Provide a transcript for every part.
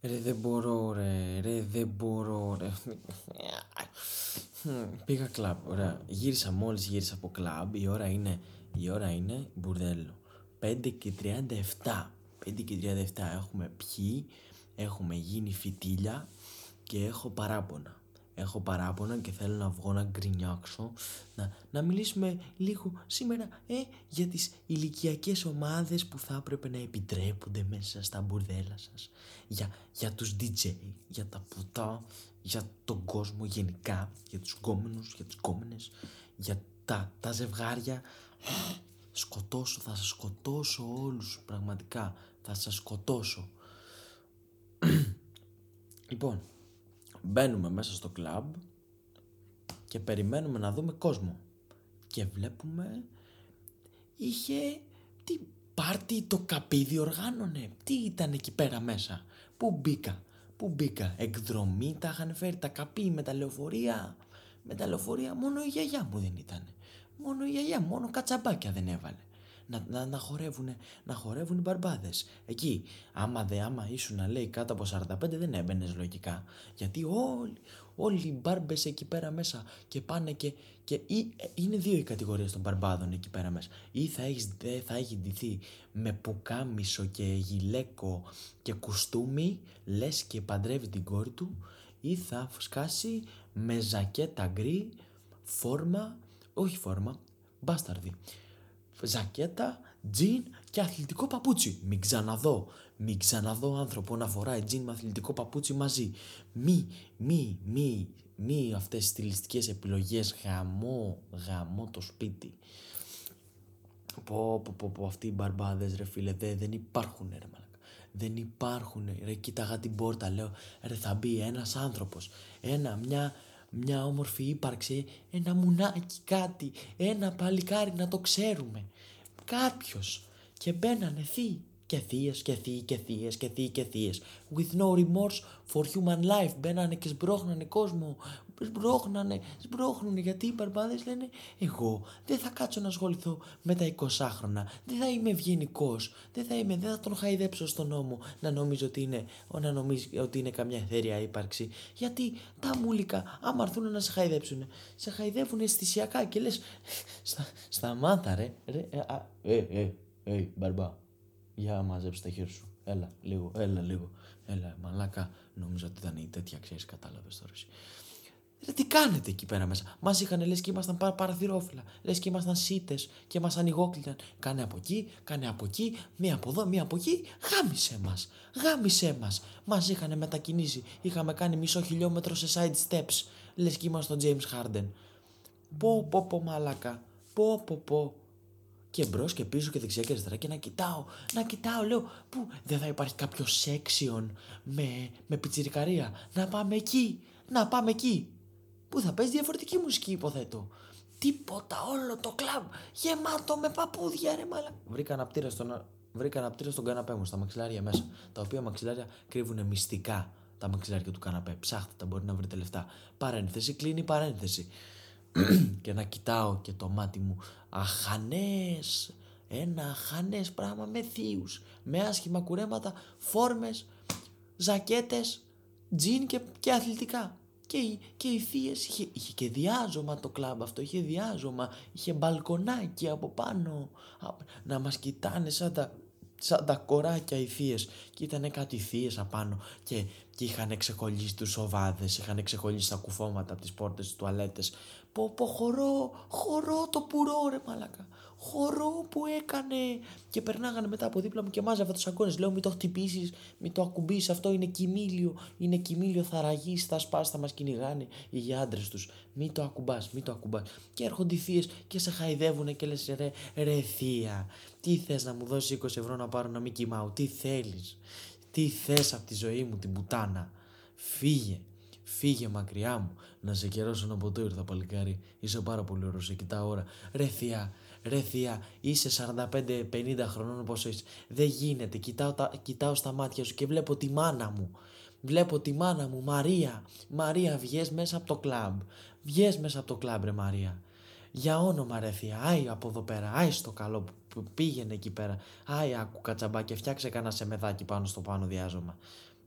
Ρε δεν μπορώ ρε, ρε δεν μπορώ ρε. Πήγα κλαμπ, ωραία. Γύρισα μόλις γύρισα από κλαμπ, η ώρα είναι, η ώρα είναι μπουρδέλο. 5 και 37, 5 και 37 έχουμε πιει, έχουμε γίνει φιτίλια και έχω παράπονα έχω παράπονα και θέλω να βγω να γκρινιάξω, να, να μιλήσουμε λίγο σήμερα ε, για τις ηλικιακές ομάδες που θα έπρεπε να επιτρέπονται μέσα στα μπουρδέλα σας, για, για τους DJ, για τα πουτά, για τον κόσμο γενικά, για τους γκόμενους, για τις γκόμενες, για τα, τα ζευγάρια. Σκοτώσω, θα σας σκοτώσω όλους, πραγματικά, θα σας σκοτώσω. λοιπόν, Μπαίνουμε μέσα στο κλαμπ και περιμένουμε να δούμε κόσμο. Και βλέπουμε είχε τι πάρτι το καπίδι οργάνωνε. Τι ήταν εκεί πέρα μέσα. Πού μπήκα. Πού μπήκα. Εκδρομή τα είχαν φέρει τα καπί με τα λεωφορεία. Με τα λεωφορεία μόνο η γιαγιά μου δεν ήταν. Μόνο η γιαγιά, μόνο κατσαμπάκια δεν έβαλε να, να, να χορεύουν, να χορεύουν οι μπαρμπάδες. Εκεί, άμα δε, άμα ήσουν να λέει κάτω από 45 δεν έμπαινες λογικά. Γιατί όλοι, όλοι οι μπάρμπες εκεί πέρα μέσα και πάνε και, και ή, είναι δύο οι κατηγορίες των μπαρμπάδων εκεί πέρα μέσα. Ή θα, έχεις, θα έχει ντυθεί με πουκάμισο και γυλαίκο και κουστούμι, λες και παντρεύει την κόρη του, ή θα σκάσει με ζακέτα γκρι, φόρμα, όχι φόρμα, μπάσταρδι ζακέτα, τζιν και αθλητικό παπούτσι. Μην ξαναδώ, μην ξαναδώ άνθρωπο να φοράει τζιν με αθλητικό παπούτσι μαζί. Μη, μη, μη, μη αυτές τις στιλιστικές επιλογές γαμό, γαμό το σπίτι. Πω, πω, πω, πω, αυτοί οι μπαρμπάδες ρε φίλε δε, δεν υπάρχουν ρε μαλακα. Δεν υπάρχουν ρε, κοίταγα την πόρτα λέω ρε θα μπει ένας άνθρωπος, ένα, μια, μια όμορφη ύπαρξη, ένα μουνάκι κάτι, ένα παλικάρι να το ξέρουμε. Κάποιος και μπαίνανε θείοι και θείες και θείοι και θείες και θείοι και θείες. With no remorse for human life. Μπαίνανε και σμπρώχνανε κόσμο. Σμπρώχνανε, σμπρώχνουνε γιατί οι μπαρμπάδες λένε Εγώ δεν θα κάτσω να ασχοληθώ με τα 20 χρόνια. Δεν θα είμαι ευγενικός. Δεν θα είμαι, δεν θα τον χαϊδέψω στον νόμο να νομίζω ότι είναι, να νομίζει ότι είναι καμιά εθέρια ύπαρξη. Γιατί τα μούλικα, άμα έρθουν να σε χαϊδέψουν, σε χαϊδεύουν αισθησιακά και λες. Στα, σταμάτα ρε. ρε ε, ε, ε, ε, μπαρμπά. Για μαζέψει τα χέρια σου. Έλα, λίγο, έλα, λίγο. Έλα, μαλάκα. Νομίζω ότι ήταν η τέτοια, ξέρεις, κατάλαβες τώρα. Ρε, τι κάνετε εκεί πέρα μέσα; Μας είχαν λες και ήμασταν πα, παραθυρόφυλλα. Λες και ήμασταν σίτε και μα ανοιγόκλειναν. Κάνε από εκεί, κάνε από εκεί, μία από εδώ, μία από εκεί. Γάμισε μας. Γάμισε μας. Μας είχαν μετακινήσει. Είχαμε κάνει μισό χιλιόμετρο σε side steps. Λες και ήμασταν James Harden. Πω, πω, πω, μαλάκα. Πω, πω, πω και μπρος και πίσω και δεξιά και αριστερά και να κοιτάω, να κοιτάω, λέω, πού δεν θα υπάρχει κάποιο section με, με πιτσιρικαρία. Να πάμε εκεί, να πάμε εκεί. Πού θα παίζει διαφορετική μουσική, υποθέτω. Τίποτα, όλο το κλαμπ γεμάτο με παππούδια, ρε μάλα. Βρήκα αναπτήρα στον, βρήκα αναπτήρα στον καναπέ μου, στα μαξιλάρια μέσα. Τα οποία μαξιλάρια κρύβουν μυστικά τα μαξιλάρια του καναπέ. Ψάχτε τα, μπορεί να βρείτε λεφτά. Παρένθεση, κλείνει παρένθεση. Και να κοιτάω και το μάτι μου αχανές, ένα αχανές πράγμα με θείους, με άσχημα κουρέματα, φόρμες, ζακέτες, τζιν και, και αθλητικά. Και, και οι θείες είχε, είχε και διάζωμα το κλαμπ αυτό, είχε διάζωμα, είχε μπαλκονάκι από πάνω, να μας κοιτάνε σαν τα, σαν τα κοράκια οι θείες. Και ήταν κάτι θείες απάνω και, και είχαν ξεκολλήσει τους οβάδες, είχαν ξεκολλήσει τα κουφώματα από τις πόρτες της τουαλέτες Πω πω χορό, χορό το πουρό ρε μαλακα. Χορό που έκανε. Και περνάγανε μετά από δίπλα μου και μάζαβα τους αγκώνε. Λέω μην το χτυπήσεις, μην το ακουμπήσεις. Αυτό είναι κοιμήλιο. Είναι κοιμήλιο, θα ραγείς, θα σπάσει, θα μας κυνηγάνε οι άντρες τους. Μην το ακουμπάς, μην το ακουμπάς. Και έρχονται οι θείες και σε χαϊδεύουν και λες ρε, ρε θεία. Τι θες να μου δώσεις 20 ευρώ να πάρω να μην κοιμάω; Τι θέλεις; Τι θες από τη ζωή μου την πουτάνα; Φύγε. Φύγε μακριά μου. Να σε καιρώσω να ποτέ ήρθα παλικάρι. Είσαι πάρα πολύ ωραίος. Σε κοιτά ώρα. Ρε θεία, ρε θεία, είσαι 45-50 χρονών πόσο είσαι. Δεν γίνεται. Κοιτάω, τα, κοιτάω στα μάτια σου και βλέπω τη μάνα μου. Βλέπω τη μάνα μου, Μαρία. Μαρία, βγες μέσα από το κλαμπ. Βγες μέσα από το κλαμπ, ρε Μαρία. Για όνομα ρε θεία, άι από εδώ πέρα, άι στο καλό που πήγαινε εκεί πέρα. Άι άκου κατσαμπάκι, φτιάξε κανένα σεμεδάκι πάνω στο πάνω διάζωμα.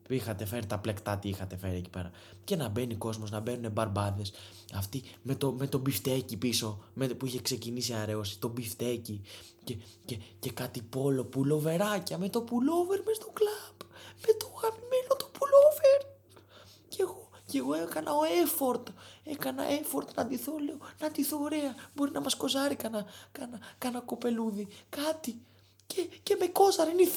Είχατε φέρει τα πλεκτά, τι είχατε φέρει εκεί πέρα. Και να μπαίνει κόσμος, να μπαίνουν μπαρμπάδες. Αυτοί με το, με το μπιφτέκι πίσω, με, που είχε ξεκινήσει αραιώσει, το μπιφτέκι και, και, και κάτι πόλο, πουλοβεράκια με το πουλόβερ μες στο κλαμπ. Με το γαμμένο το πουλόβερ. Και εγώ, και εγώ έκανα ο effort. Έκανα effort να ντυθώ, λέω, να ντυθώ ωραία. Μπορεί να μας κοζάρει κανένα, κανένα, κοπελούδι. Κάτι. Και, και με κόζαρε οι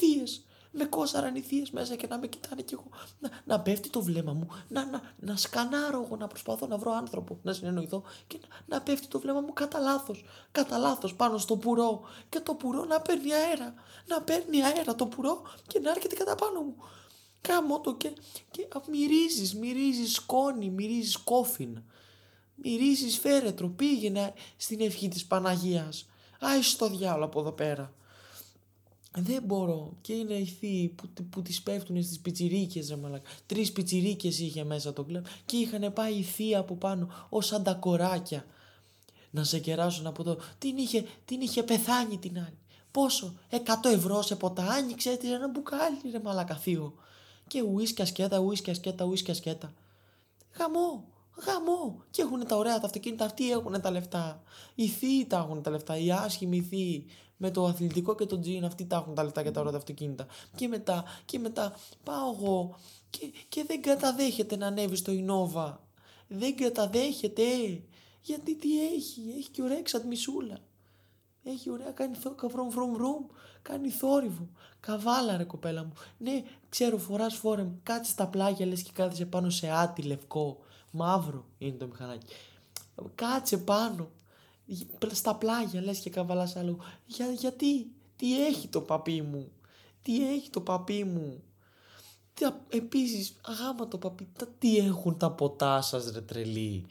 θείες με κόσαραν οι θείες μέσα και να με κοιτάνε κι εγώ. Να, να πέφτει το βλέμμα μου, να, να, να σκανάρω εγώ, να προσπαθώ να βρω άνθρωπο, να συνεννοηθώ και να, να πέφτει το βλέμμα μου κατά λάθος. Κατά λάθος πάνω στο πουρό και το πουρό να παίρνει αέρα. Να παίρνει αέρα το πουρό και να έρχεται κατά πάνω μου. Κάμω το και, και μυρίζεις, μυρίζεις σκόνη, μυρίζεις κόφιν. Μυρίζεις φέρετρο, πήγαινε στην ευχή της Παναγίας. Άι στο διάλογο από εδώ πέρα δεν μπορώ. Και είναι οι θείοι που, που τις πέφτουν στις πιτσιρίκες ρε μαλάκα. Τρεις πιτσιρίκες είχε μέσα το κλαμπ και είχαν πάει οι θείοι από πάνω ως σαν τα κοράκια. Να σε κεράσουν από το... Την είχε, την είχε πεθάνει την άλλη. Πόσο, 100 ευρώ σε ποτά, άνοιξε τη ένα μπουκάλι ρε μαλάκα θείο. Και ουίσκια σκέτα, ουίσκια σκέτα, ουίσκια σκέτα. Γαμό, γαμό. Και έχουν τα ωραία τα αυτοκίνητα, αυτοί έχουν τα λεφτά. Οι θείοι τα έχουν τα λεφτά, οι άσχημοι θείοι με το αθλητικό και το τζιν, αυτοί τα έχουν τα λεφτά για τα ωραία αυτοκίνητα. Και μετά, και μετά πάω εγώ και, και δεν καταδέχεται να ανέβει στο Innova. Δεν καταδέχεται. Γιατί τι έχει, έχει και ωραία εξατμισούλα. Έχει ωραία, κάνει θόρυβο, βρούμ, βρούμ, βρούμ, κάνει θόρυβο. Καβάλα ρε κοπέλα μου. Ναι, ξέρω, φοράς φόρεμ, κάτσε στα πλάγια λες και κάθεσαι πάνω σε άτι λευκό. Μαύρο είναι το μηχανάκι. Κάτσε πάνω στα πλάγια λες και καβαλάς άλλο. Για, γιατί, τι έχει το παπί μου, τι έχει το παπί μου; Τι, επίσης, αγάμα το παπί, τι έχουν τα ποτά σας ρε τρελή;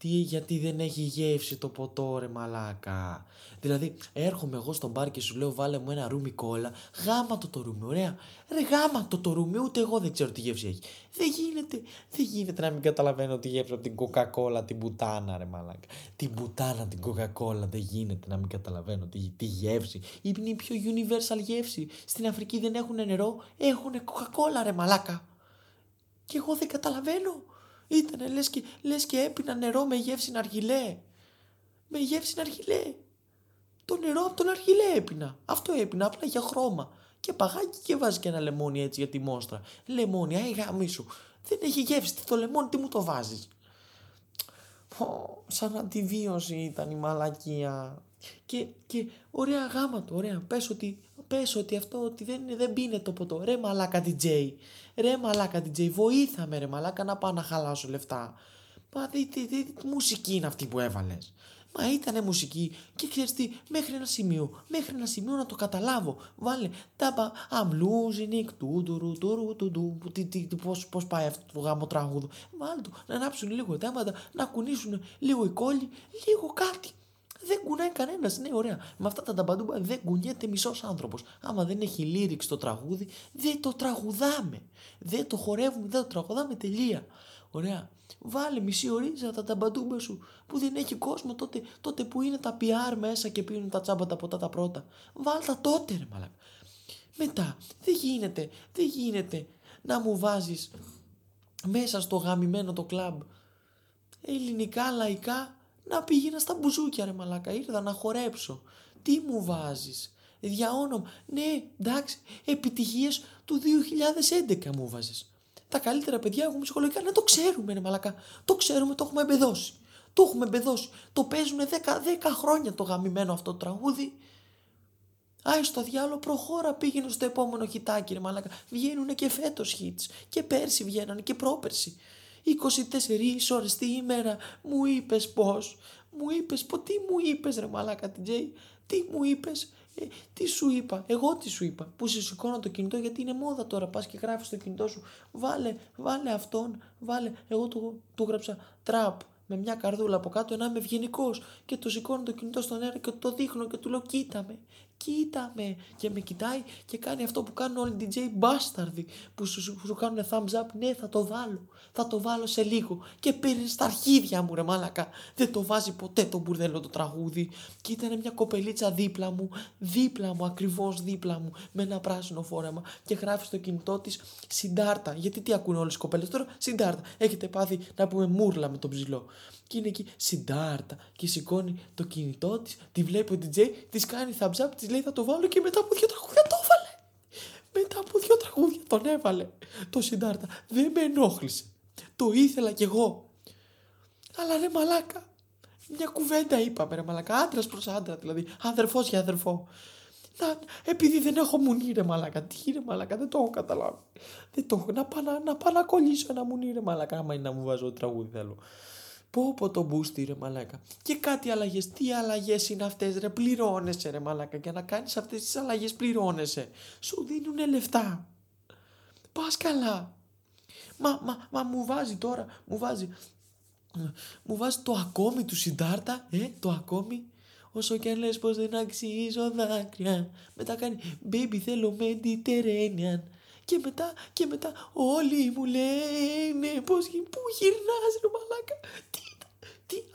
Τι, γιατί δεν έχει γεύση το ποτό ρε μαλάκα. Δηλαδή έρχομαι εγώ στο μπαρ και σου λέω βάλε μου ένα ρούμι κόλλα. Γάμα το το ρούμι, ωραία. Ρε γάμα το το ρούμι, ούτε εγώ δεν ξέρω τι γεύση έχει. Δεν γίνεται, δεν γίνεται να μην καταλαβαίνω τη γεύση από την κοκακόλα, την μπουτάνα ρε μαλάκα. Την μπουτάνα, την κοκακόλα, δεν γίνεται να μην καταλαβαίνω τη, τη γεύση. Είναι η πιο universal γεύση. Στην Αφρική δεν έχουν νερό, έχουν κοκακόλα ρε μαλάκα. Και εγώ δεν καταλαβαίνω. Ήτανε λες και, λες και έπινα νερό με γεύση ναργιλέ. Με γεύση ναργιλέ. Το νερό από τον αρχιλέ έπινα. Αυτό έπινα απλά για χρώμα. Και παγάκι και βάζει και ένα λεμόνι έτσι για τη μόστρα. Λεμόνι, άι γάμισου. Δεν έχει γεύση. Το λεμόνι τι μου το βάζεις; σαν αντιβίωση ήταν η μαλακία. Και, και ωραία γάμα του, ωραία. Πες ότι, πες ότι αυτό ότι δεν, δεν πίνε το ποτό. Ρε μαλάκα DJ. Ρε μαλάκα DJ. Βοήθαμε ρε μαλάκα να πάω να χαλάσω λεφτά. Μα τι, τι, τι, τι μουσική είναι αυτή που έβαλες. Μα ήταν μουσική και ξέρεις τι, μέχρι ένα σημείο, μέχρι ένα σημείο να το καταλάβω. Βάλε τάπα, I'm losing it, τουρου, τουρου, τουρου, πώς, πώς πάει αυτό το γάμο τραγούδο. Βάλε το, να ανάψουν λίγο τάματα, να κουνήσουν λίγο οι κόλλοι, λίγο κάτι. Δεν κουνάει κανένας. Ναι, ωραία. Με αυτά τα ταμπαντούμπα δεν κουνιέται μισός άνθρωπος. Άμα δεν έχει λύριξη το τραγούδι, δεν το τραγουδάμε. Δεν το χορεύουμε, δεν το τραγουδάμε τελεία. Ωραία. Βάλε μισή ωρίτσα τα ταμπαντούμπα σου που δεν έχει κόσμο τότε, τότε που είναι τα PR μέσα και πίνουν τα τσάμπα τα ποτά τα πρώτα. Βάλ τα τότε ρε μαλάκα. Μετά δεν γίνεται, δεν γίνεται να μου βάζεις μέσα στο γαμημένο το κλαμπ ελληνικά λαϊκά να πήγαινα στα μπουζούκια ρε μαλάκα. Ήρθα να χορέψω. Τι μου βάζεις; Για όνομα. Ναι, εντάξει. Επιτυχίες του 2011 μου βάζεις τα καλύτερα παιδιά έχουν ψυχολογικά. Ναι, το ξέρουμε, ρε Μαλακά. Το ξέρουμε, το έχουμε εμπεδώσει. Το έχουμε εμπεδώσει. Το παίζουν 10, 10 χρόνια το γαμημένο αυτό το τραγούδι. Άι στο διάλογο προχώρα πήγαινε στο επόμενο χιτάκι ρε μαλάκα. Βγαίνουν και φέτος hits. Και πέρσι βγαίνανε και πρόπερσι. 24 ώρες τη ημέρα μου είπες πώς. Μου είπες πω τι μου είπες ρε μαλάκα την Τζέι; Τι μου είπες; Ε, τι σου είπα, εγώ τι σου είπα, που σε σηκώνω το κινητό γιατί είναι μόδα τώρα. Πας και γράφεις το κινητό σου, βάλε, βάλε αυτόν, βάλε. Εγώ του, του γράψα τραπ με μια καρδούλα από κάτω να είμαι ευγενικός. Και το σηκώνω το κινητό στον αέρα και το δείχνω και του λέω κοίτα με, κοίτα με και με κοιτάει και κάνει αυτό που κάνουν όλοι οι DJ μπάσταρδοι που σου, σου, σου κάνουν thumbs up, ναι θα το βάλω, θα το βάλω σε λίγο και πήρε στα αρχίδια μου ρε μάλακα, δεν το βάζει ποτέ το μπουρδέλο το τραγούδι. Και ήταν μια κοπελίτσα δίπλα μου, δίπλα μου, ακριβώς δίπλα μου με ένα πράσινο φόρεμα. Και γράφει στο κινητό της συντάρτα, γιατί τι ακούνε όλες οι κοπέλες τώρα, συντάρτα, έχετε πάθει να πούμε μούρλα με τον ψηλό και είναι εκεί συντάρτα και σηκώνει το κινητό της, τη βλέπει ο DJ, της κάνει thumbs up, της λέει θα το βάλω και μετά από δύο τραγούδια το έβαλε. Μετά από δύο τραγούδια τον έβαλε το συντάρτα. Δεν με ενόχλησε. Το ήθελα κι εγώ. Αλλά ρε μαλάκα, μια κουβέντα είπαμε ρε μαλάκα, άντρας προς άντρα δηλαδή, αδερφός για αδερφό. Να, επειδή δεν έχω μουνί ρε μαλάκα, τι ρε μαλάκα, δεν το έχω καταλάβει. Δεν το έχω, να πάω να, να, πάω να κολλήσω ένα μουνί ρε μαλάκα, άμα είναι να μου βάζω τραγούδι θέλω. Πω πω το μπούστι ρε μαλάκα. Και κάτι αλλαγές. Τι αλλαγές είναι αυτές ρε; Πληρώνεσαι ρε μαλάκα. Για να κάνεις αυτές τις αλλαγές πληρώνεσαι. Σου δίνουνε λεφτά. Πας καλά. Μα, μα, μα μου βάζει τώρα. Μου βάζει. Μου βάζει το ακόμη του συντάρτα. Ε, το ακόμη. Όσο και αν λες πως δεν αξίζω δάκρυα. Μετά κάνει baby θέλω Mediterranean. Και μετά, και μετά όλοι μου λένε πώς, πού γυρνάς ρε μαλάκα.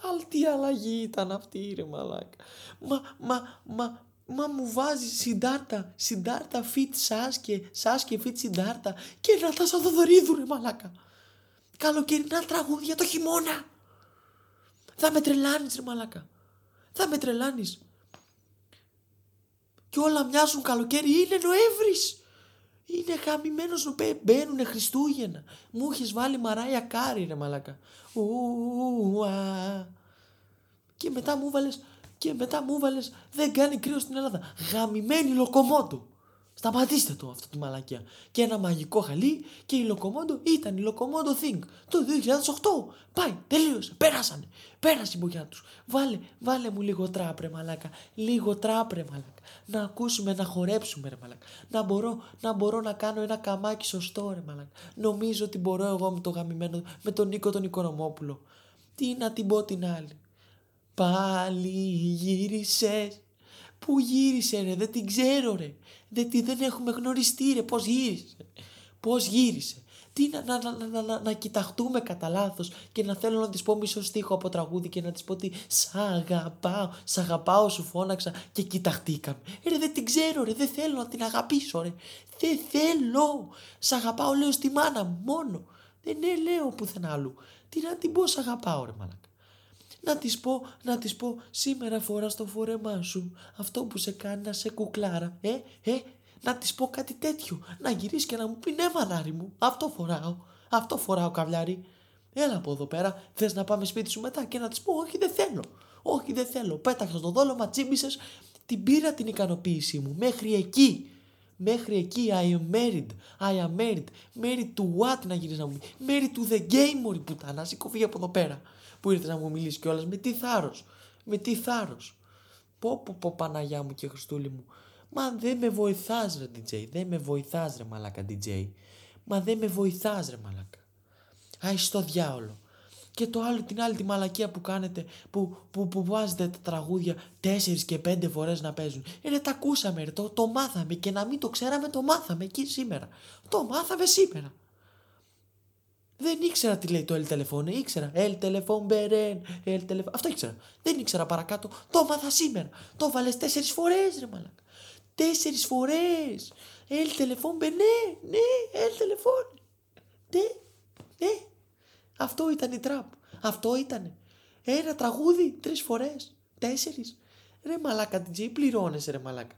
Τι, τι, τι αλλαγή ήταν αυτή ρε μαλάκα. Μα, μα, μα, Μα μου βάζει συντάρτα, συντάρτα φιτ σάσκε, σάσκε φιτ συντάρτα και να τα Θοδωρίδου ρε μαλάκα. Καλοκαιρινά τραγούδια το χειμώνα. Θα με τρελάνεις ρε μαλάκα. Θα με τρελάνεις. Και όλα μοιάζουν καλοκαίρι, είναι Νοέμβρης. Είναι χαμημένο σου πει, μπαίνουνε Χριστούγεννα. Μου έχεις βάλει μαράια κάρι, ρε μαλάκα. Ουα. Και μετά μου βάλε. Και μετά μου βάλες. Δεν κάνει κρύο στην Ελλάδα. Γαμημένη λοκομότο. Σταματήστε το αυτό τη μαλακία. Και ένα μαγικό χαλί και η Λοκομόντο ήταν η Λοκομόντο Think το 2008. Πάει, τελείωσε, πέρασανε. Πέρασε η μπογιά τους. Βάλε, βάλε μου λίγο τράπρε μαλάκα. Λίγο τράπρε μαλάκα. Να ακούσουμε, να χορέψουμε ρε μαλάκα. Να μπορώ, να μπορώ να κάνω ένα καμάκι σωστό ρε μαλάκα. Νομίζω ότι μπορώ εγώ με το γαμημένο, με τον Νίκο τον Οικονομόπουλο. Τι να την πω την άλλη. Πάλι γύρισες Πού γύρισε ρε, δεν την ξέρω ρε. Δεν, δεν έχουμε γνωριστεί ρε, πώς γύρισε. Πώς γύρισε. Τι να, να, να, να, να, να κοιταχτούμε κατά λάθος και να θέλω να της πω μισό στίχο από τραγούδι και να της πω ότι Σ' αγαπάω, σ' αγαπάω, σου φώναξα και κοιταχτήκαμε. Ε, ρε, δεν την ξέρω, ρε, δεν θέλω να την αγαπήσω, ρε. Δεν θέλω. Σ' αγαπάω, λέω στη μάνα μου μόνο. Δεν ναι, λέω πουθενά άλλου. Τι να την πω, σ' αγαπάω, ρε, μαλάκα να της πω, να της πω σήμερα φορά το φόρεμά σου αυτό που σε κάνει να σε κουκλάρα, ε, ε, να της πω κάτι τέτοιο, να γυρίσεις και να μου πεις ναι μανάρι μου, αυτό φοράω, αυτό φοράω καβλιάρι. Έλα από εδώ πέρα, θες να πάμε σπίτι σου μετά και να της πω όχι δεν θέλω, όχι δεν θέλω, πέταξα στο δόλωμα, τσίμπησες, την πήρα την ικανοποίησή μου, μέχρι εκεί. Μέχρι εκεί I am married, I am married, married to what να γυρίσει να μου πει, married to the game μωρή πουτάνα, σηκώ φύγει από εδώ πέρα που ήρθες να μου μιλήσεις κιόλας. Με τι θάρρος. Με τι θάρρος. Πω, πω, πω, Παναγιά μου και Χριστούλη μου. Μα δεν με βοηθάς, ρε DJ. Δεν με βοηθάς, ρε μαλάκα DJ. Μα δεν με βοηθάς, ρε μαλάκα. Άι στο διάολο. Και το άλλο, την άλλη τη μαλακία που κάνετε, που, που, που βάζετε τα τραγούδια τέσσερις και πέντε φορές να παίζουν. Είναι τα ακούσαμε, ρε, το, το μάθαμε και να μην το ξέραμε, το μάθαμε εκεί σήμερα. Το μάθαμε σήμερα. Δεν ήξερα τι λέει το El Telephone, ήξερα. El Telephone Beren, El Telephone. Αυτό ήξερα. Δεν ήξερα παρακάτω. Το μάθα σήμερα. Το βάλε τέσσερις φορές, ρε μαλάκα. Τέσσερις φορές. El Telephone Beren, ναι, ναι, El Telephone. Ναι, ναι. Αυτό ήταν η τραπ. Αυτό ήταν. Ένα τραγούδι τρεις φορές. Τέσσερις. Ρε μαλάκα, DJ, πληρώνεσαι, ρε μαλάκα.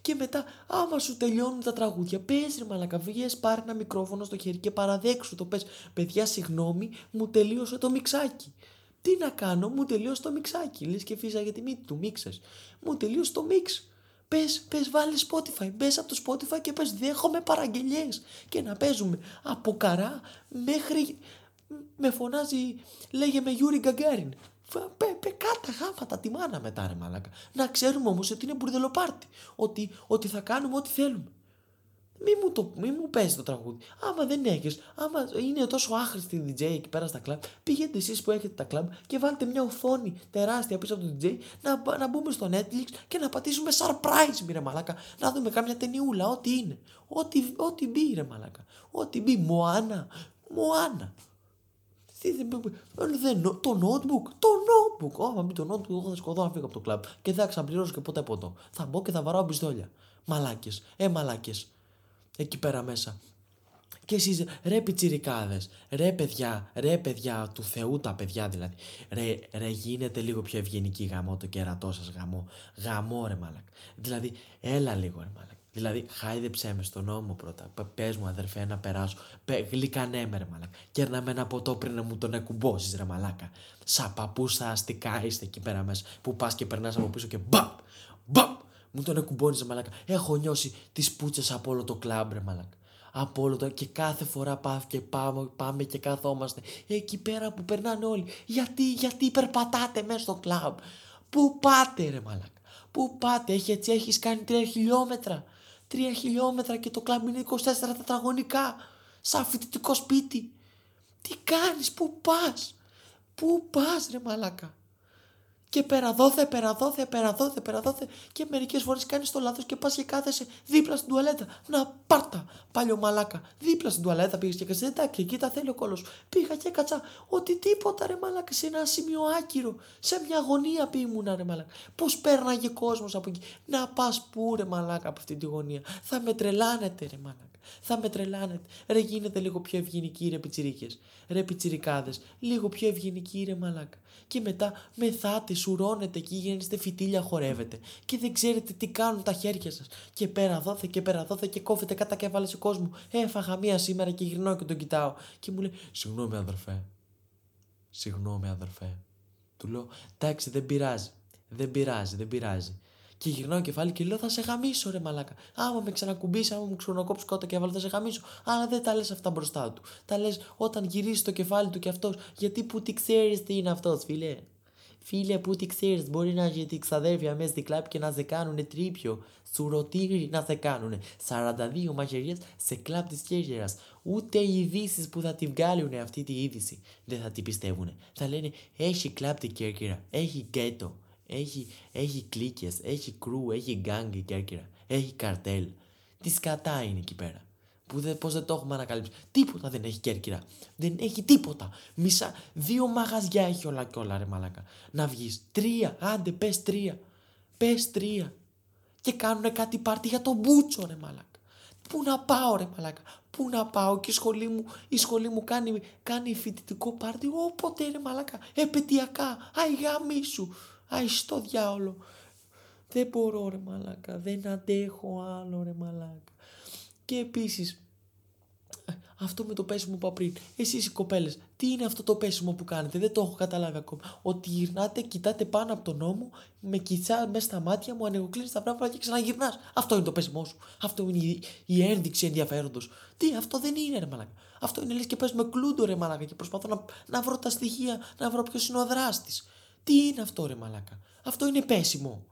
Και μετά, άμα σου τελειώνουν τα τραγούδια, πες ρε μαλάκα, βγες πάρει ένα μικρόφωνο στο χέρι και παραδέξου το πες. Παιδιά, συγγνώμη, μου τελείωσε το μιξάκι. Τι να κάνω, μου τελείωσε το μιξάκι. Λες και για τη μύτη του, μίξες. Μου τελείωσε το mix. Πες, πες, βάλε Spotify. Μπες από το Spotify και πες, δέχομαι παραγγελιές. Και να παίζουμε από καρά μέχρι. Με φωνάζει, λέγε με Γιούρι Γκαγκάριν. Πε, πε κάτα γάματα τη μάνα μετά ρε μαλάκα. Να ξέρουμε όμως ότι είναι μπουρδελοπάρτι. Ότι, ότι θα κάνουμε ό,τι θέλουμε. Μη μου, το, μη μου παίζεις το τραγούδι. Άμα δεν έχεις, άμα είναι τόσο άχρηστη DJ εκεί πέρα στα κλαμπ, πηγαίνετε εσείς που έχετε τα κλαμπ και βάλτε μια οθόνη τεράστια πίσω από το DJ να, να μπούμε στο Netflix και να πατήσουμε surprise, μη ρε μαλάκα. Να δούμε κάμια ταινιούλα, ό,τι είναι. Ό,τι, ό,τι μπει, ρε μαλάκα. Ό,τι μπει, Μωάνα. Μωάνα. Το notebook, το notebook. Ω, μπει το notebook, εγώ θα σκοτώ να φύγω από το κλαμπ και δεν θα ξαναπληρώσω και ποτέ ποτό. Θα μπω και θα βαράω πιστόλια. Μαλάκες, ε μαλάκες. Εκεί πέρα μέσα. Και εσείς ρε πιτσιρικάδες, ρε παιδιά, ρε παιδιά του Θεού τα παιδιά δηλαδή. Ρε, ρε γίνετε λίγο πιο ευγενικοί γαμό το κερατό σας γαμό. Γαμό ρε μαλακ. Δηλαδή έλα λίγο ρε μαλακ. Δηλαδή, χάιδεψέ με στον νόμο πρώτα. Πε μου, αδερφέ, να περάσω. Πε, γλυκανέ με, ρε μαλάκα. Κέρνα με ένα ποτό πριν να μου τον εκουμπώσεις, ρε μαλάκα. Σα παππούς στα αστικά είστε εκεί πέρα μέσα. Που πας και περνάς από πίσω και μπαμ! Μπαμ! Μου τον εκουμπώνεις, ρε μαλάκα. Έχω νιώσει τις πούτσες από όλο το κλαμπ, ρε μαλάκα. Από όλο το και κάθε φορά πάω και πάμε, πάμε και καθόμαστε εκεί πέρα που περνάνε όλοι. Γιατί, γιατί περπατάτε μέσα στο κλαμπ; Πού πάτε, ρε μαλάκα; Πού πάτε, έχει, έτσι έχεις κάνει τρία χιλιόμετρα. Τρία χιλιόμετρα και το κλαμπ είναι 24 τετραγωνικά. Σαν φοιτητικό σπίτι. Τι κάνεις, πού πας; Πού πας ρε μαλάκα; Και περαδόθε, περαδόθε, περαδόθε, περαδόθε και μερικές φορές κάνεις το λάθος και πας και κάθεσαι δίπλα στην τουαλέτα. Να πάρτα, πάλι μαλάκα. Δίπλα στην τουαλέτα πήγες και κάτσε. Εντάξει, εκεί τα θέλει ο κόλος. Πήγα και έκατσα ότι τίποτα ρε μαλάκα σε ένα σημείο άκυρο. Σε μια γωνία πήγαινα ρε μαλάκα. Πώς πέρναγε κόσμος από εκεί. Να πας πού ρε μαλάκα από αυτή τη γωνία. Θα με τρελάνετε ρε μαλάκα. Θα με τρελάνετε. Ρε γίνετε λίγο πιο ευγενικοί ρε πιτσιρίκες. Ρε πιτσιρικάδες. Λίγο πιο ευγενικοί ρε μαλάκα. Και μετά μεθάτε, σουρώνετε και γίνεστε φυτίλια χορεύετε. Και δεν ξέρετε τι κάνουν τα χέρια σας. Και πέρα δόθε και πέρα δόθε και κόφετε κατά κεφάλαια σε κόσμο. Έφαγα μία σήμερα και γυρνώ και τον κοιτάω. Και μου λέει συγγνώμη αδερφέ. Συγγνώμη αδερφέ του λέω εντάξει δεν πειράζει. Δεν πειράζει δεν πειράζει και γυρνάω κεφάλι και λέω θα σε γαμίσω ρε μαλάκα. Άμα με ξανακουμπήσει, άμα μου ξανακόψει κότα κεφάλι θα σε γαμίσω. Αλλά δεν τα λες αυτά μπροστά του. Τα λες όταν γυρίσει το κεφάλι του και αυτός. Γιατί που τι ξέρεις τι είναι αυτός, φίλε. Φίλε που τι ξέρεις, μπορεί να έχει ξαδέρφια μέσα στην κλαμπ και να σε κάνουν τρύπιο. Σουρωτήρι να σε κάνουν. 42 μαχαιριές σε κλαμπ της Κέρκυρας. Ούτε οι ειδήσεις που θα τη βγάλουν αυτή τη είδηση δεν θα την πιστεύουν. Θα λένε έχει κλαμπ τη Κέρκυρα, έχει γκέτο έχει, έχει κλίκες, έχει crew, έχει γκάγκ η Κέρκυρα, έχει καρτέλ. Τι σκατά είναι εκεί πέρα. Που δεν, πώς δεν το έχουμε ανακαλύψει. Τίποτα δεν έχει Κέρκυρα. Δεν έχει τίποτα. Μισά, δύο μαγαζιά έχει όλα και όλα ρε μαλάκα. Να βγεις τρία, άντε πες τρία. Πες τρία. Και κάνουν κάτι πάρτι για τον μπούτσο ρε μαλάκα. Πού να πάω ρε μαλάκα. Πού να πάω και η σχολή μου, η σχολή μου κάνει, κάνει φοιτητικό πάρτι όποτε ρε μαλάκα. Επαιτειακά. Αϊ σου. Άι στο διάολο. Δεν μπορώ ρε μαλάκα, δεν αντέχω άλλο ρε μαλάκα. Και επίσης, αυτό με το πέσιμο που είπα πριν. Εσείς οι κοπέλες, τι είναι αυτό το πέσιμο που κάνετε, δεν το έχω καταλάβει ακόμα. Ότι γυρνάτε, κοιτάτε πάνω από τον νόμο, με κοιτά μέσα στα μάτια μου, ανοιγοκλίνει τα πράγματα και ξαναγυρνάς. Αυτό είναι το πέσιμό σου. Αυτό είναι η, η ένδειξη ενδιαφέροντος. Τι, αυτό δεν είναι ρε μαλάκα. Αυτό είναι λες και πες με κλούντο ρε μαλάκα και προσπαθώ να, να βρω τα στοιχεία, να βρω ποιος είναι ο δράστης. Τι είναι αυτό ρε μαλάκα; Αυτό είναι πέσιμο.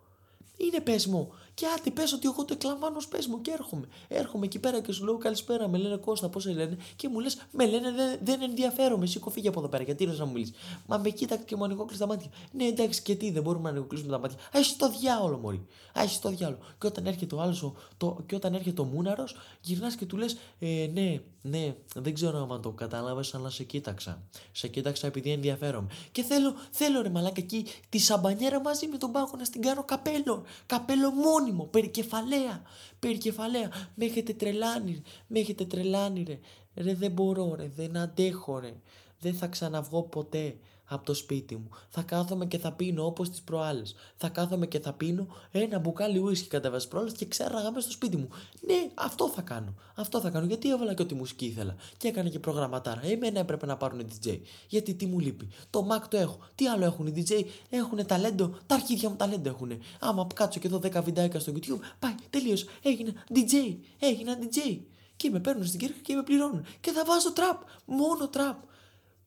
Είναι πέσιμο. Και άτι πες ότι εγώ το εκλαμβάνω ως πέσιμο και έρχομαι. Έρχομαι εκεί πέρα και σου λέω καλησπέρα. Με λένε Κώστα, πώς σε λένε. Και μου λες, με λένε δεν, δεν ενδιαφέρομαι. Σήκω φύγει από εδώ πέρα. Γιατί να μου μιλήσεις. Μα με κοίταξε και μου ανοιγόκλεισε τα μάτια. Ναι, εντάξει, και τι, δεν μπορούμε να ανοιγοκλείσουμε τα μάτια. Α έχει το διάολο, Μωρή. Α έχει το διάολο. Και όταν έρχεται ο άλλος, το, και όταν έρχεται ο Μούναρος, γυρνάς και του λες, ε, ναι, ναι, δεν ξέρω αν το κατάλαβες, αλλά σε κοίταξα. Σε κοίταξα επειδή ενδιαφέρομαι. Και θέλω, θέλω ρε μαλάκα εκεί τη σαμπανιέρα μαζί με τον πάγο να στην κάνω καπέλο. Καπέλο μόνιμο, περικεφαλαία. Περικεφαλαία. Με έχετε τρελάνει, με έχετε τρελάνει ρε. Ρε δεν μπορώ ρε, δεν αντέχω ρε. Δεν θα ξαναβγώ ποτέ από το σπίτι μου. Θα κάθομαι και θα πίνω όπως τις προάλλες. Θα κάθομαι και θα πίνω ένα μπουκάλι ουίσκι κατά βάση προάλλες και ξέραγα μέσα στο σπίτι μου. Ναι, αυτό θα κάνω. Αυτό θα κάνω. Γιατί έβαλα και ό,τι μουσική ήθελα. Και έκανα και προγραμματάρα. Εμένα έπρεπε να πάρουν DJ. Γιατί τι μου λείπει; Το Mac το έχω. Τι άλλο έχουν οι DJ. Έχουν ταλέντο. Τα αρχίδια μου ταλέντο έχουν. Άμα κάτσω και εδώ 10 βιντεάκια στο YouTube. Πάει, τελείω. Έγινα DJ. Έγινα DJ. Και με παίρνουν στην κύρκα και με πληρώνουν. Και θα βάζω τραπ. Μόνο τραπ.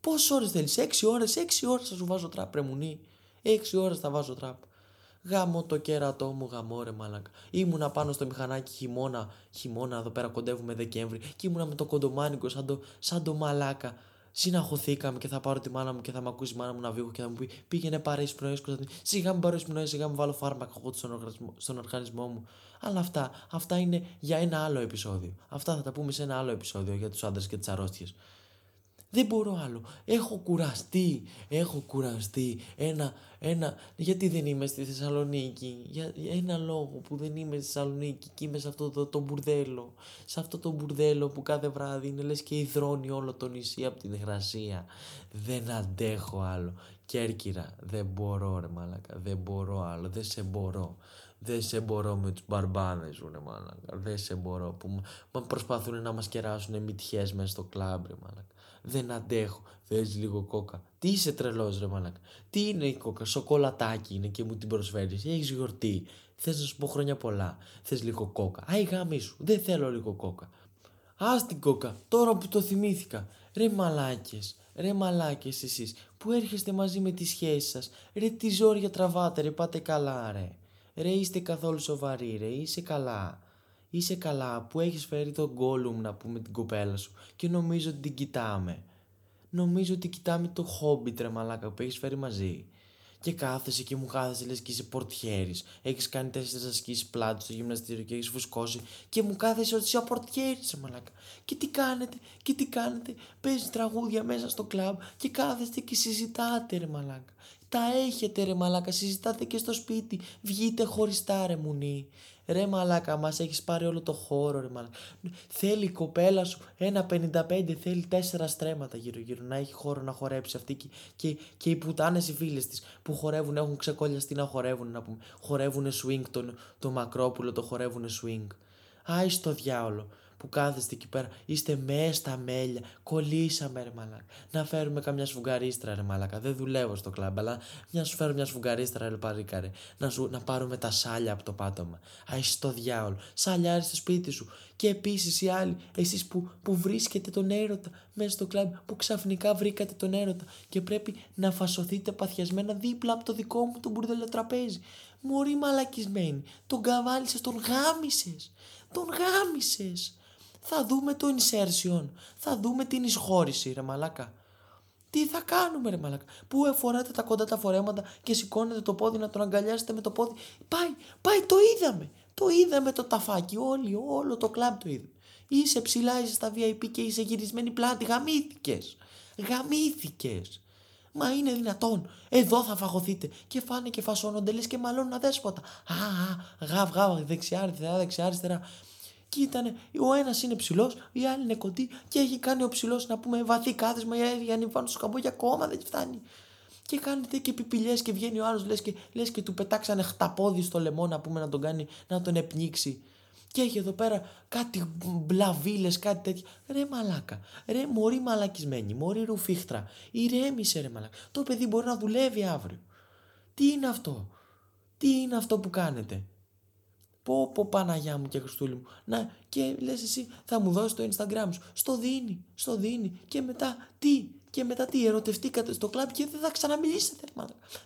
Πόσες ώρες θέλεις, 6 ώρες, 6 ώρες θα σου βάζω τραπ, πρεμουνί. 6 ώρες θα βάζω τραπ. Γάμο το κέρατό μου, γαμό ρε μαλάκα. Ήμουνα πάνω στο μηχανάκι χειμώνα, χειμώνα εδώ πέρα κοντεύουμε Δεκέμβρη και ήμουνα με το κοντομάνικο σαν το, σαν το μαλάκα. Συναχωθήκαμε και θα πάρω τη μάνα μου και θα με ακούσει η μάνα μου να βγει και θα μου πει Πήγαινε πάρε εισπνοέ, Κωνσταντίνε. Σιγά μου πάρω εισπνοέ, σιγά μου βάλω φάρμακα εγώ στον οργανισμό, στον οργανισμό μου. Αλλά αυτά, αυτά είναι για ένα άλλο επεισόδιο. Αυτά θα τα πούμε σε ένα άλλο επεισόδιο για τους άντρες και τις αρρώστιες. Δεν μπορώ άλλο. Έχω κουραστεί. Έχω κουραστεί. Ένα, ένα, γιατί δεν είμαι στη Θεσσαλονίκη; Για, ένα λόγο που δεν είμαι στη Θεσσαλονίκη και είμαι σε αυτό το, το μπουρδέλο. Σε αυτό το μπουρδέλο που κάθε βράδυ είναι λες και υδρώνει όλο το νησί από την υγρασία. Δεν αντέχω άλλο. Κέρκυρα, δεν μπορώ ρε μάλακα. Δεν μπορώ άλλο. Δεν σε μπορώ. Δεν σε μπορώ με τους μπαρμπάνες σου ρε μάλακα. Δεν σε μπορώ που προσπαθούν να μας κεράσουν μυτιές μέσα στο κλαμπ ρε μάλακα. Δεν αντέχω. Θες λίγο κόκα. Τι είσαι τρελός, ρε μαλακ. Τι είναι η κόκα. Σοκολατάκι είναι και μου την προσφέρεις. Έχεις γιορτή. Θες να σου πω χρόνια πολλά. Θες λίγο κόκα. Άι γάμι σου. Δεν θέλω λίγο κόκα. Α την κόκα. Τώρα που το θυμήθηκα. Ρε μαλάκες. Ρε μαλάκες εσείς που έρχεστε μαζί με τις σχέσεις σας. Ρε τι ζόρια τραβάτε, ρε πάτε καλά, ρε. Ρε είστε καθόλου σοβαροί, ρε. Είσαι καλά είσαι καλά που έχεις φέρει τον Gollum να πούμε την κοπέλα σου και νομίζω ότι την κοιτάμε. Νομίζω ότι κοιτάμε το Hobbit ρε μαλάκα που έχεις φέρει μαζί. Και κάθεσαι και μου κάθεσαι λες και είσαι πορτιέρης. Έχεις κάνει τέσσερις ασκήσεις πλάτη στο γυμναστήριο και έχεις φουσκώσει και μου κάθεσαι ότι είσαι πορτιέρης ρε μαλάκα. Και τι κάνετε, και τι κάνετε. Παίζεις τραγούδια μέσα στο κλαμπ και κάθεστε και συζητάτε ρε μαλάκα. Τα έχετε ρε μαλάκα, συζητάτε και στο σπίτι. Βγείτε χωριστά ρε μουνί. Ρε μαλάκα, μας έχεις πάρει όλο το χώρο ρε μαλάκα. Θέλει η κοπέλα σου ένα 55, θέλει τέσσερα στρέμματα γύρω γύρω να έχει χώρο να χορέψει αυτή και, και, και οι πουτάνες οι φίλες της που χορεύουν έχουν ξεκολλιαστεί να χορεύουν να πούμε. Χορεύουνε swing το, το μακρόπουλο, το χορεύουνε swing. Άι στο διάολο που κάθεστε εκεί πέρα, είστε μέσα στα μέλια, κολλήσαμε ρε μαλάκα. Να φέρουμε καμιά σφουγγαρίστρα ρε μαλάκα. Δεν δουλεύω στο κλαμπ, αλλά μια σου φέρω μια σφουγγαρίστρα ρε παρίκα ρε. Να, σου, να πάρουμε τα σάλια από το πάτωμα. Α, είσαι στο διάολο. Σαλιάρι στο σπίτι σου. Και επίσης οι άλλοι, εσείς που, που βρίσκετε τον έρωτα μέσα στο κλαμπ, που ξαφνικά βρήκατε τον έρωτα και πρέπει να φασωθείτε παθιασμένα δίπλα από το δικό μου το μπουρδελό τραπέζι. Μωρή μαλακισμένη. Τον καβάλισες, τον γάμισες. Τον γάμισες θα δούμε το insertion, θα δούμε την εισχώρηση ρε μαλάκα. Τι θα κάνουμε ρε μαλάκα. Πού φοράτε τα κοντά τα φορέματα και σηκώνετε το πόδι να τον αγκαλιάσετε με το πόδι. Πάει, πάει, το είδαμε. Το είδαμε το ταφάκι. Όλοι, όλο το κλαμπ το είδαμε. Είσαι ψηλά, είσαι στα VIP και είσαι γυρισμένη πλάτη. Γαμήθηκες. Γαμήθηκες. Μα είναι δυνατόν. Εδώ θα φαγωθείτε. Και φάνε και φασώνονται λες και μαλώνουν αδέσποτα. Α, α, γαβ, γαβ, δεξιά, αριστερά, δεξιά, αριστερά. Και ήταν, ο ένας είναι ψηλός, η άλλη είναι κοντή και έχει κάνει ο ψηλός να πούμε βαθύ κάθισμα για να βάλουν στο καμπό ακόμα δεν φτάνει. Και κάνετε και πιπηλιές και βγαίνει ο άλλος λες και, λες και του πετάξανε χταπόδι στο λαιμό να πούμε να τον κάνει να τον επνίξει. Και έχει εδώ πέρα κάτι μπλαβίλε, κάτι τέτοιο. Ρε μαλάκα. Ρε μωρή μαλακισμένη. Μωρή ρουφίχτρα. Ηρέμησε ρε μαλάκα. Το παιδί μπορεί να δουλεύει αύριο. Τι είναι αυτό; Τι είναι αυτό που κάνετε; Πω πω Παναγιά μου και Χριστούλη μου. Να και λες εσύ θα μου δώσεις το Instagram σου. Στο δίνει, στο δίνει. Και μετά τι, και μετά τι, ερωτευτήκατε στο κλαμπ και δεν θα ξαναμιλήσετε.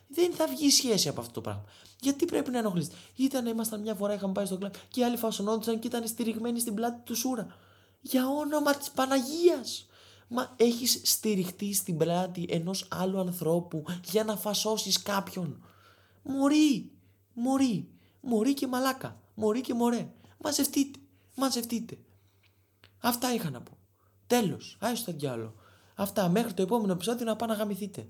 Δεν θα βγει σχέση από αυτό το πράγμα. Γιατί πρέπει να ενοχλήσετε. Ήταν, ήμασταν μια φορά, είχαμε πάει στο κλαμπ και οι άλλοι φασονόντουσαν και ήταν στηριγμένοι στην πλάτη του Σούρα. Για όνομα της Παναγίας. Μα έχεις στηριχτεί στην πλάτη ενός άλλου ανθρώπου για να φασώσεις κάποιον. Μωρή, μωρή, μωρή και μαλάκα. Μωρή και μωρέ. Μαζευτείτε. Μαζευτείτε. Αυτά είχα να πω. Τέλος. Άιστο διάλο. Αυτά μέχρι το επόμενο επεισόδιο να πάνε να γαμηθείτε.